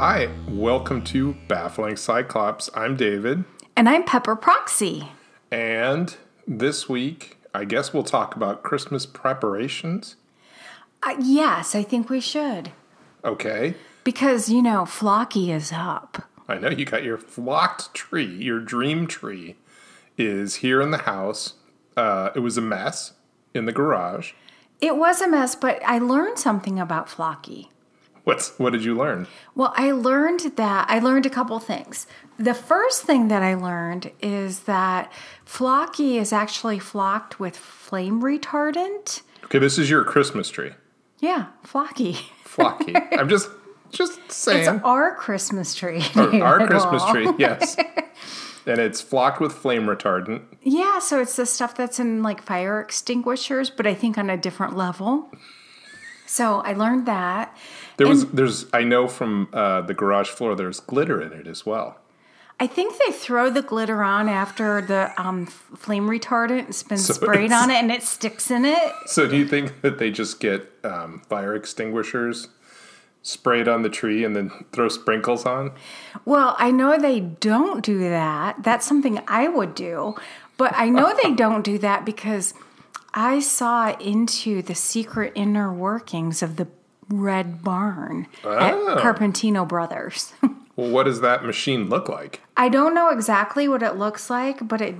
Hi, welcome to Baffling Cyclops. I'm David, And I'm Pepper Proxy. and this week, I guess we'll talk about Christmas preparations. Uh, yes, I think we should. Okay, Because, you know, Flocky is up. I know you got your flocked tree, your dream tree is here in the house. Uh, it was a mess in the garage. It was a mess, but I learned something about Flocky. What's what did you learn? Well, I learned that I learned a couple things. The first thing that I learned is that Flocky is actually flocked with flame retardant. Okay, this is your Christmas tree, Yeah, Flocky. flocky. I'm just just saying. It's our Christmas tree. Our, our Christmas tree, yes. and it's flocked with flame retardant. Yeah, so it's the stuff that's in like fire extinguishers, but I think on a different level. So I learned that. There was, there's, I know from uh, the garage floor, there's glitter in it as well. I think they throw the glitter on after the um, flame retardant has been So sprayed on it and it sticks in it. So, do you think that they just get um, fire extinguishers sprayed on the tree and then throw sprinkles on? Well, I know they don't do that. That's something I would do. But I know they don't do that because I saw into the secret inner workings of the Red Barn Oh. at Carpentino Brothers. Well, what does that machine look like? I don't know exactly what it looks like, but it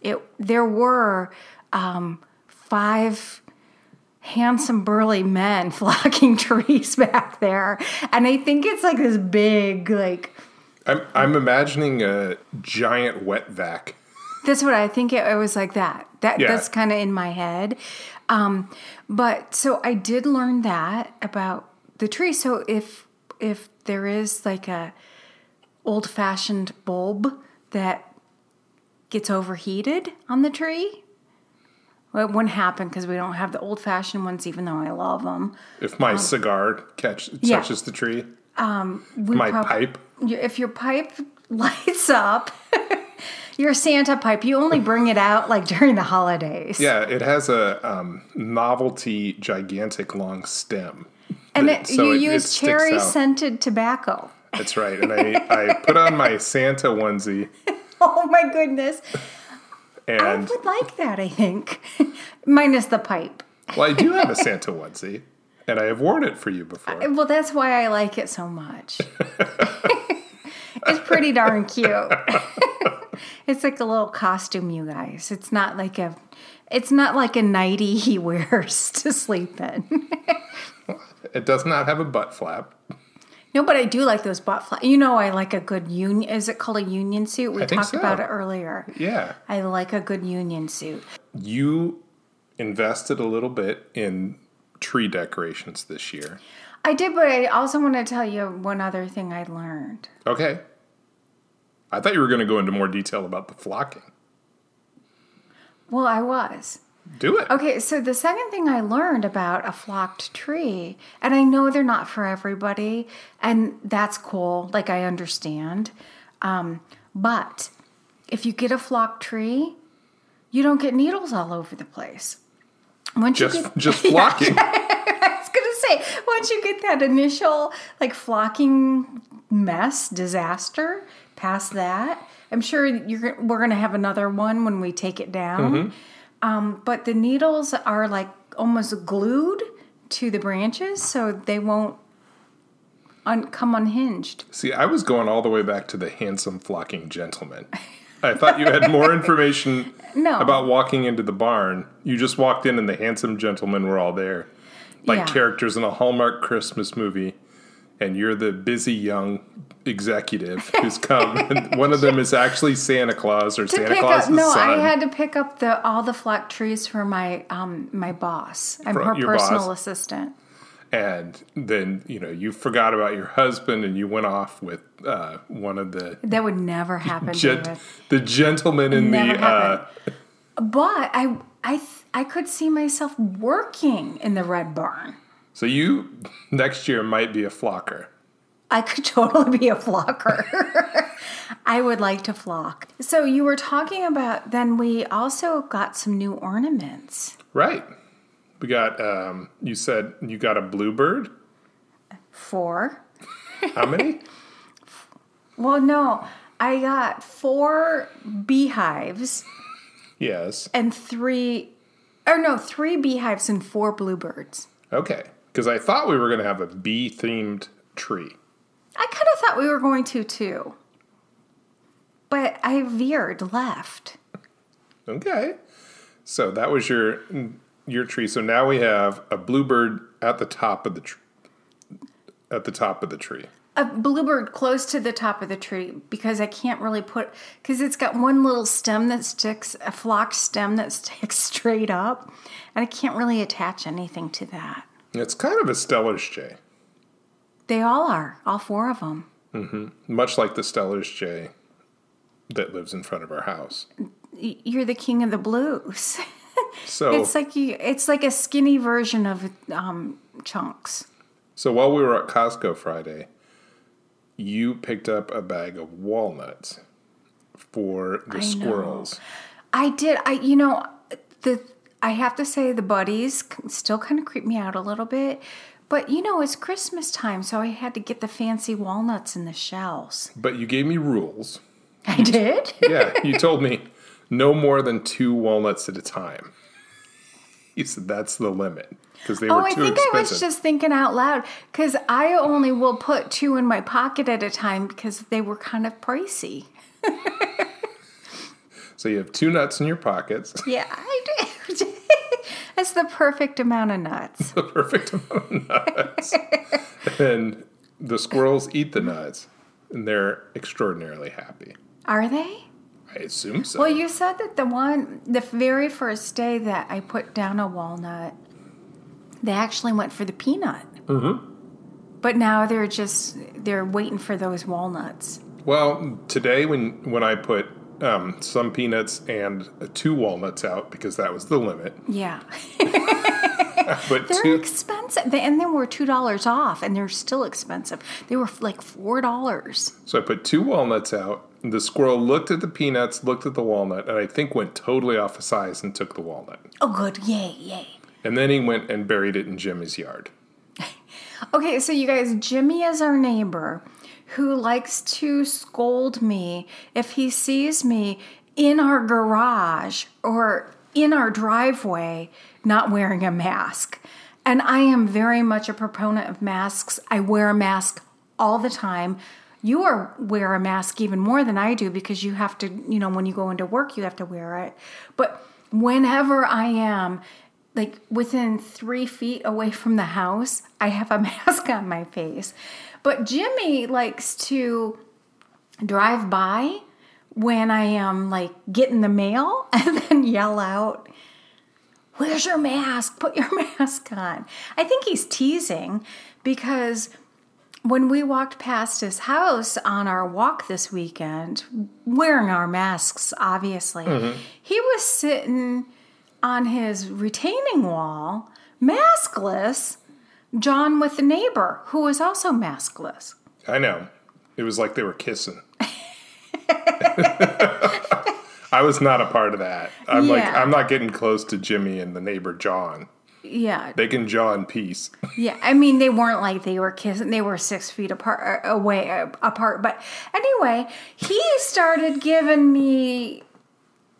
it there were um, five handsome burly men flocking trees back there, and I think it's like this big like. I'm, I'm imagining a giant wet vac. That's what I think it, it was like that. That Yeah. that's kind of in my head. Um, but so I did learn that about the tree. So if if there is like a old fashioned bulb that gets overheated on the tree, well, it wouldn't happen because we don't have the old fashioned ones, even though I love them. If my cigar catch, Um, yeah. touches the tree, We my prob- pipe. If your pipe lights up, your Santa pipe, you only bring it out like during the holidays. Yeah, it has a um, novelty, gigantic long stem. And that- it, so you it- use cherry scented tobacco. That's right. And I, I put on my Santa onesie Oh my goodness. And I would like that, I think. Minus the pipe. well, I do have a Santa onesie and I have worn it for you before. Well, that's why I like it so much. it's pretty darn cute. It's like a little costume, you guys. It's not like a it's not like a nightie he wears to sleep in. It does not have a butt flap. No, but I do like those butt flaps. You know, I like a good union. Is it called a union suit? We I talked so. about it earlier. Yeah. I like a good union suit. You invested a little bit in tree decorations this year. I did, but I also want to tell you one other thing I learned. Okay. I thought you were going to go into more detail about the flocking. Well, I was. Do it. Okay, so the second thing I learned about a flocked tree, and I know they're not for everybody, and that's cool, like I understand. Um, but if you get a flocked tree, you don't get needles all over the place. Once you Just get, just flocking. I was gonna say, once you get that initial like flocking mess disaster, past that, I'm sure you're we're gonna have another one when we take it down. Um, but the needles are like almost glued to the branches, so they won't un- come unhinged. See, I was going all the way back to the handsome flocking gentleman. I thought you had more information No. about walking into the barn. You just walked in and the handsome gentlemen were all there. Like Yeah. characters in a Hallmark Christmas movie. And you're the busy young executive who's come. and one of them is actually Santa Claus or To Santa up, no, son. I had to pick up the all the flock trees for my um my boss. I'm her personal boss? assistant. and then, you know, you forgot about your husband and you went off with uh, one of the That would never happen, David. the gentleman in Never the uh. But I I th- I could see myself working in the red barn. So you next year might be a flocker. I could totally be a flocker. I would like to flock. So you were talking about then we also got some new ornaments. Right. We got um you said you got a bluebird? Four. How many? Well, no, I got four beehives yes. and three, or no, three beehives and four bluebirds. Okay. Because I thought we were going to have a bee themed tree. I kind of thought we were going to too. But I veered left. Okay. So that was your your tree. So now we have a bluebird at the top of the tree. At the top of the tree. A bluebird close to the top of the tree because I can't really put because it's got one little stem that sticks, a flock stem that sticks straight up, and I can't really attach anything to that. It's kind of a Steller's Jay, They all are, all four of them. much like the Steller's Jay that lives in front of our house. You're the king of the blues. So It's like you, it's like a skinny version of um, chunks. so while we were at Costco Friday, you picked up a bag of walnuts for the know. squirrels. I did. I you know the I have to say the buddies still kind of creep me out a little bit, but you know it's Christmas time, so I had to get the fancy walnuts in the shells. But you gave me rules. I did. Yeah, you told me no more than two walnuts at a time. You said that's the limit because they Oh, were I too think I expensive. was just thinking out loud because I only will put two in my pocket at a time because they were kind of pricey. So you have two nuts in your pockets, Yeah, I did. That's the perfect amount of nuts. the perfect amount of nuts. and the squirrels eat the nuts, and they're extraordinarily happy. Are they? I assume so. Well, you said that the one, the very first day that I put down a walnut, they actually went for the peanut. Mm-hmm. But now they're just they're waiting for those walnuts. Well, today when when I put um, some peanuts and two walnuts out because that was the limit, Yeah, but they're two expensive, and they were two dollars off, and they're still expensive. They were like four dollars. So I put two walnuts out. The squirrel looked at the peanuts, looked at the walnut, and I think went totally off of size and took the walnut. Oh, good! Yay! Yay! And then he went and buried it in Jimmy's yard. Okay, so you guys, Jimmy is our neighbor who likes to scold me if he sees me in our garage or in our driveway not wearing a mask. And I am very much a proponent of masks. I wear a mask all the time. You are wear a mask even more than I do because you have to, you know, when you go into work, you have to wear it. But whenever I am like within three feet away from the house, I have a mask on my face. But Jimmy likes to drive by when I am like getting the mail and then yell out, Where's your mask? Put your mask on. I think he's teasing because when we walked past his house on our walk this weekend, wearing our masks, obviously, mm-hmm. he was sitting on his retaining wall, maskless, John with the neighbor, who was also maskless. I know. It was like they were kissing. I was not a part of that. I'm like, I'm not getting close to Jimmy and the neighbor John. Yeah, They can jaw in peace. yeah. I mean, they weren't like they were kissing; they were six feet apart, uh, away uh, apart. But anyway, he started giving me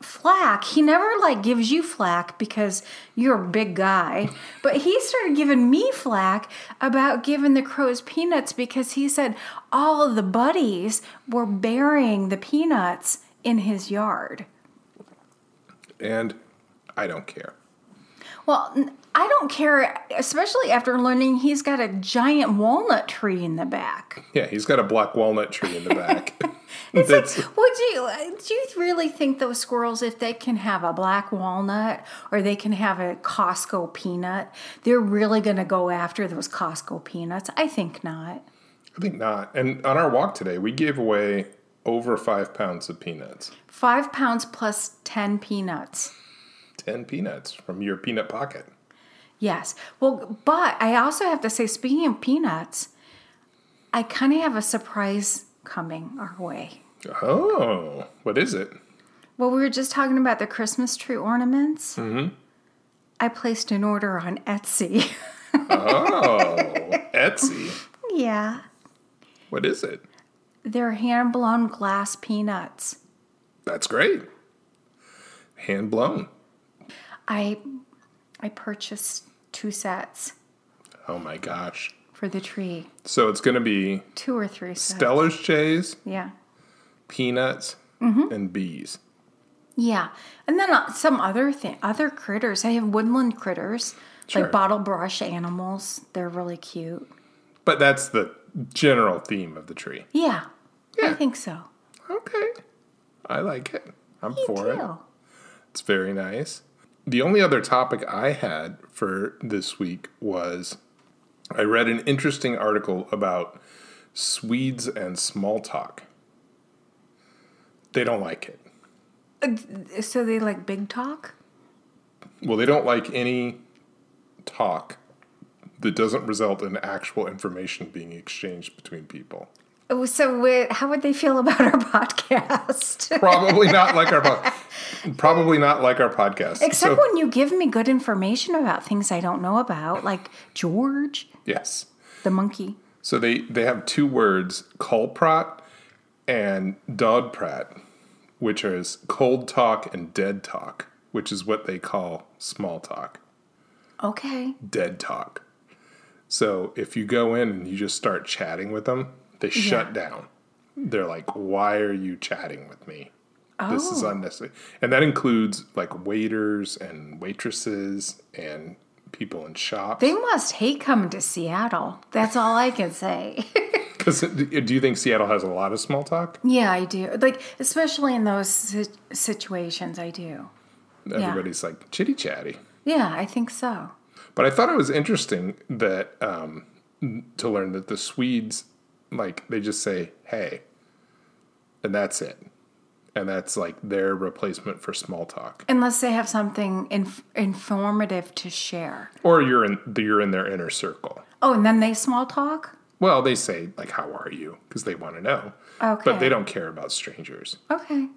flack. He never like gives you flack because you're a big guy, but he started giving me flack about giving the crows peanuts because he said all of the buddies were burying the peanuts in his yard. And I don't care. Well, I don't care, especially after learning he's got a giant walnut tree in the back. Yeah, he's got a black walnut tree in the back. It's like, would you uh, do you really think those squirrels, if they can have a black walnut or they can have a Costco peanut, they're really going to go after those Costco peanuts? I think not. I think not. And on our walk today, we gave away over five pounds of peanuts. Five pounds plus ten peanuts. 10 peanuts from your peanut pocket. Yes. Well, but I also have to say, speaking of peanuts, I kind of have a surprise coming our way. Oh, what is it? Well, we were just talking about the Christmas tree ornaments. Mm-hmm. I placed an order on Etsy. Oh, Etsy. yeah. What is it? They're hand blown glass peanuts. That's great. Hand blown. I I purchased two sets Oh my gosh. For the tree. So it's going to be Two or three sets. Steller's Jays, Yeah. peanuts, Mm-hmm. and bees. Yeah. And then uh, some other thing, other critters. I have woodland critters, Sure. like bottle brush animals. They're really cute. But that's the general theme of the tree. Yeah. I think so. Okay. I like it. I'm for it. It's very nice. The only other topic I had for this week was I read an interesting article about Swedes and small talk. They don't like it. Uh, so they like big talk? Well, they don't like any talk that doesn't result in actual information being exchanged between people. Oh, So how would they feel about our podcast? Probably not like our po- probably not like our podcast. Except So- when you give me good information about things I don't know about, like George, yes. the monkey. So they they have two words, kallprat and dödprat, which is cold talk and dead talk, which is what they call small talk, Okay. dead talk. So if you go in and you just start chatting with them, they shut down. They're like, "Why are you chatting with me? This is Oh. unnecessary." And that includes like waiters and waitresses and people in shops. They must hate coming to Seattle. That's all I can say. Because do you think Seattle has a lot of small talk? yeah, I do. Like, especially in those situations, I do. Everybody's like chitty chatty. Yeah, I think so. But I thought it was interesting that um, to learn that the Swedes, like, they just say "hey," and that's it, and that's like their replacement for small talk. Unless they have something inf- informative to share. Or you're in you're in their inner circle. Oh, and then they small talk? Well, they say like "How are you?" because they want to know, Okay. but they don't care about strangers. Okay.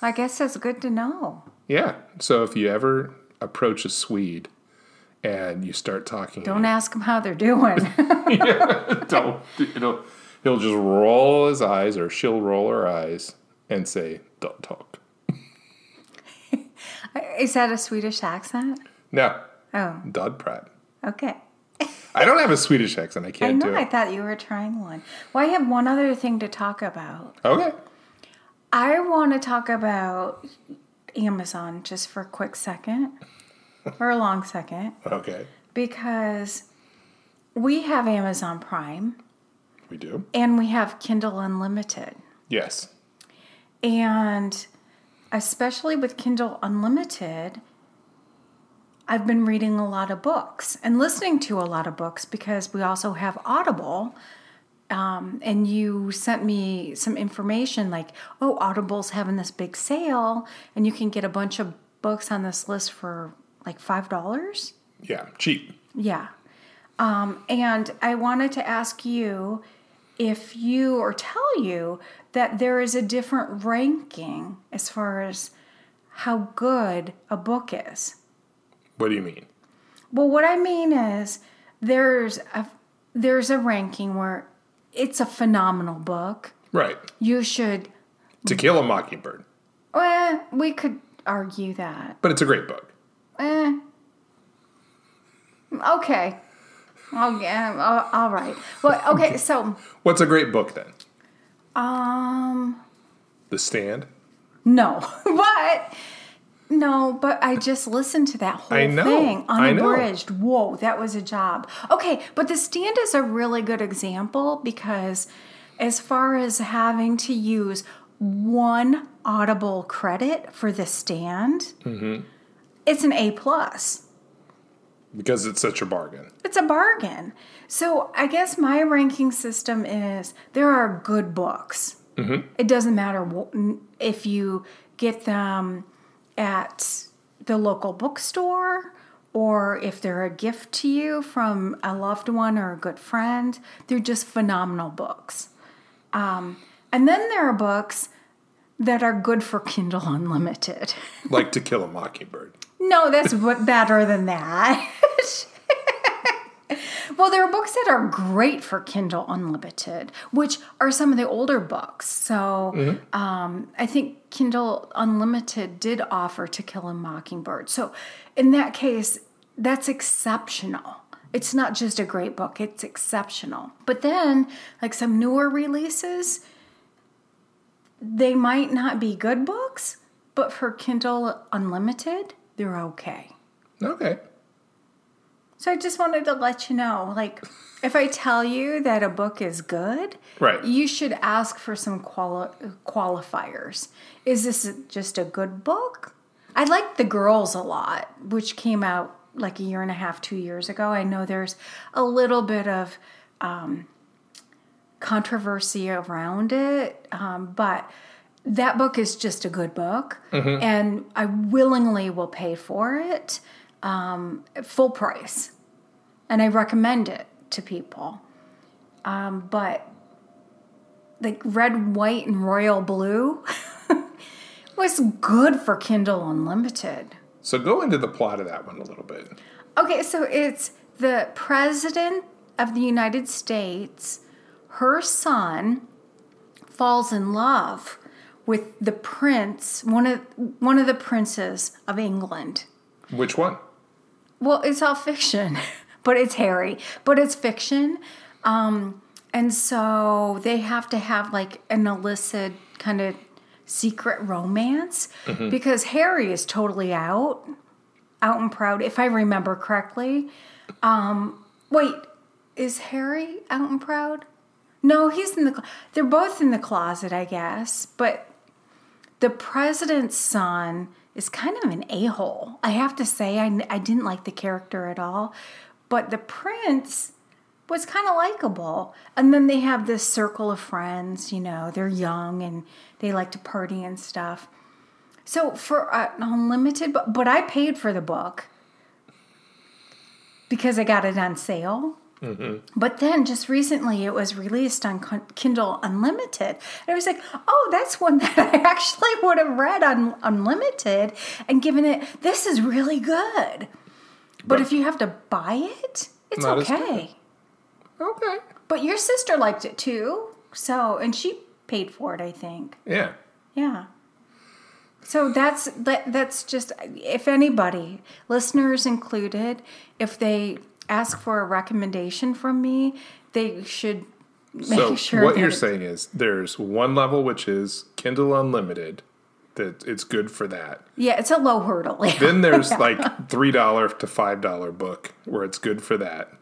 I guess that's good to know. Yeah. So if you ever approach a Swede and you start talking, Don't ask them how they're doing. yeah, don't it'll he'll just roll his eyes or she'll roll her eyes and say don't talk Is that a Swedish accent? no Oh, dud prat okay. i don't have a swedish accent i I can't know. do I thought you were trying one. Well, I have one other thing to talk about. okay I want to talk about Amazon just for a quick second or a long second. Okay. Because we have Amazon Prime. We do. And we have Kindle Unlimited. yes. And especially with Kindle Unlimited, I've been reading a lot of books and listening to a lot of books because we also have Audible. Um, and you sent me some information like, oh, Audible's having this big sale, and you can get a bunch of books on this list for like $5. yeah cheap Yeah. Um, and I wanted to ask you if you or tell you that there is a different ranking as far as how good a book is. what do you mean Well, what I mean is there's a there's a ranking where it's a phenomenal book. right You should to kill a mockingbird well, we could argue that. but it's a great book Eh. Okay. Oh, yeah, uh, all right. Well, okay, so what's a great book then um the stand No, but no, but I just listened to that whole I know, thing I know. unabridged. Whoa, that was a job. Okay, but the stand is a really good example because as far as having to use one audible credit for the stand, Mm-hmm. It's an A plus. because it's such a bargain It's a bargain. So I guess my ranking system is there are good books. It doesn't matter wh- if you get them at the local bookstore or if they're a gift to you from a loved one or a good friend. They're just phenomenal books. Um, and then there are books that are good for Kindle Unlimited. like to kill a mockingbird no, that's better than that. Well, there are books that are great for Kindle Unlimited, which are some of the older books. So um, I think Kindle Unlimited did offer To Kill a Mockingbird. So in that case, that's exceptional. It's not just a great book, it's exceptional. But then, like some newer releases, they might not be good books, but for Kindle Unlimited, they're okay. Okay. So I just wanted to let you know, like, if I tell you that a book is good, Right. you should ask for some quali- qualifiers. Is this just a good book? I like The Girls a lot, which came out like a year and a half, two years ago. I know there's a little bit of um, controversy around it, um, but that book is just a good book, and I willingly will pay for it um, full price, and I recommend it to people. Um, but like red, white, and royal blue was good for Kindle Unlimited. So go into the plot of that one a little bit. Okay, so it's the president of the United States, her son falls in love with the prince, one of one of the princes of England. Which one? Well, it's all fiction, but it's Harry, but it's fiction. Um, and so they have to have like an illicit kind of secret romance because Harry is totally out, out and proud, if I remember correctly. Um, wait, is Harry out and proud? No, he's in the. They're both in the closet, I guess. But the president's son is kind of an a hole. I have to say, I, I didn't like the character at all. But the prince was kind of likable. And then they have this circle of friends, you know, they're young and they like to party and stuff. So for uh, unlimited, but, but I paid for the book because I got it on sale. But then just recently it was released on Kindle Unlimited. And I was like, oh, that's one that I actually would have read on Unlimited and given it, this is really good. But, But- if you have to buy it, it's okay. Okay. But your sister liked it too. So, and she paid for it, I think. Yeah. Yeah. So that's that, that's just if anybody, listeners included, if they ask for a recommendation from me, they should make So sure what you're saying is there's one level which is Kindle Unlimited that it's good for that. Yeah, it's a low hurdle. Then there's like three dollar to five dollar book where it's good for that.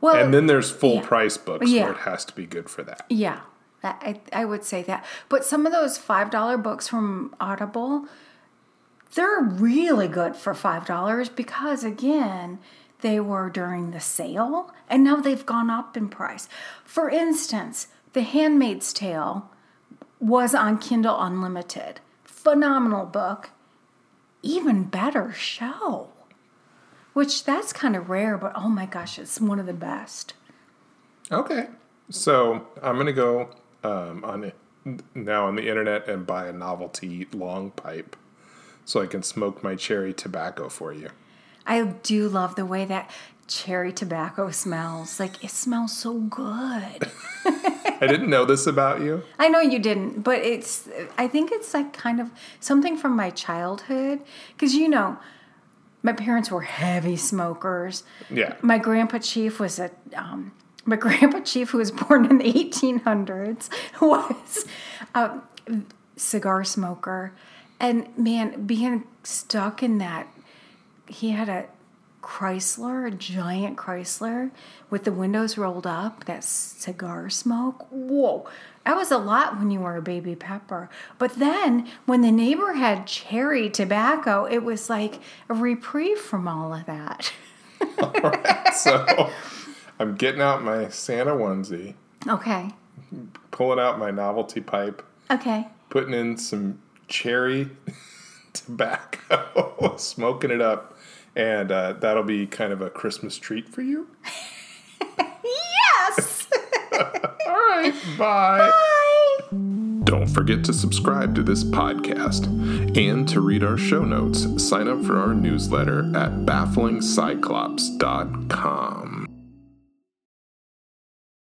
well, And then there's full yeah. price books Yeah. where it has to be good for that. Yeah, that, I, I would say that. But some of those $5 books from Audible, they're really good for $5 because, again, they were during the sale and now they've gone up in price. For instance, The Handmaid's Tale was on Kindle Unlimited. Phenomenal book. Even better show. Which that's kind of rare, but oh my gosh, it's one of the best. Okay. So I'm gonna go um, on now on the internet and buy a novelty long pipe so I can smoke my cherry tobacco for you. I do love the way that cherry tobacco smells. Like it smells so good. I didn't know this about you. I know you didn't, but it's I think it's like kind of something from my childhood cuz you know, my parents were heavy smokers. Yeah. My grandpa chief was a um my grandpa chief who was born in the 1800s was a cigar smoker and man being stuck in that he had a Chrysler, a giant Chrysler with the windows rolled up, that cigar smoke. Whoa. That was a lot when you were a baby pepper. But then when the neighbor had cherry tobacco, it was like a reprieve from all of that. all right, So I'm getting out my Santa onesie, Okay. pulling out my novelty pipe, Okay. putting in some cherry tobacco, smoking it up, and uh, that'll be kind of a Christmas treat for you. Yes. All right, bye. Bye. Don't forget to subscribe to this podcast. And to read our show notes, sign up for our newsletter at bafflingcyclops.com.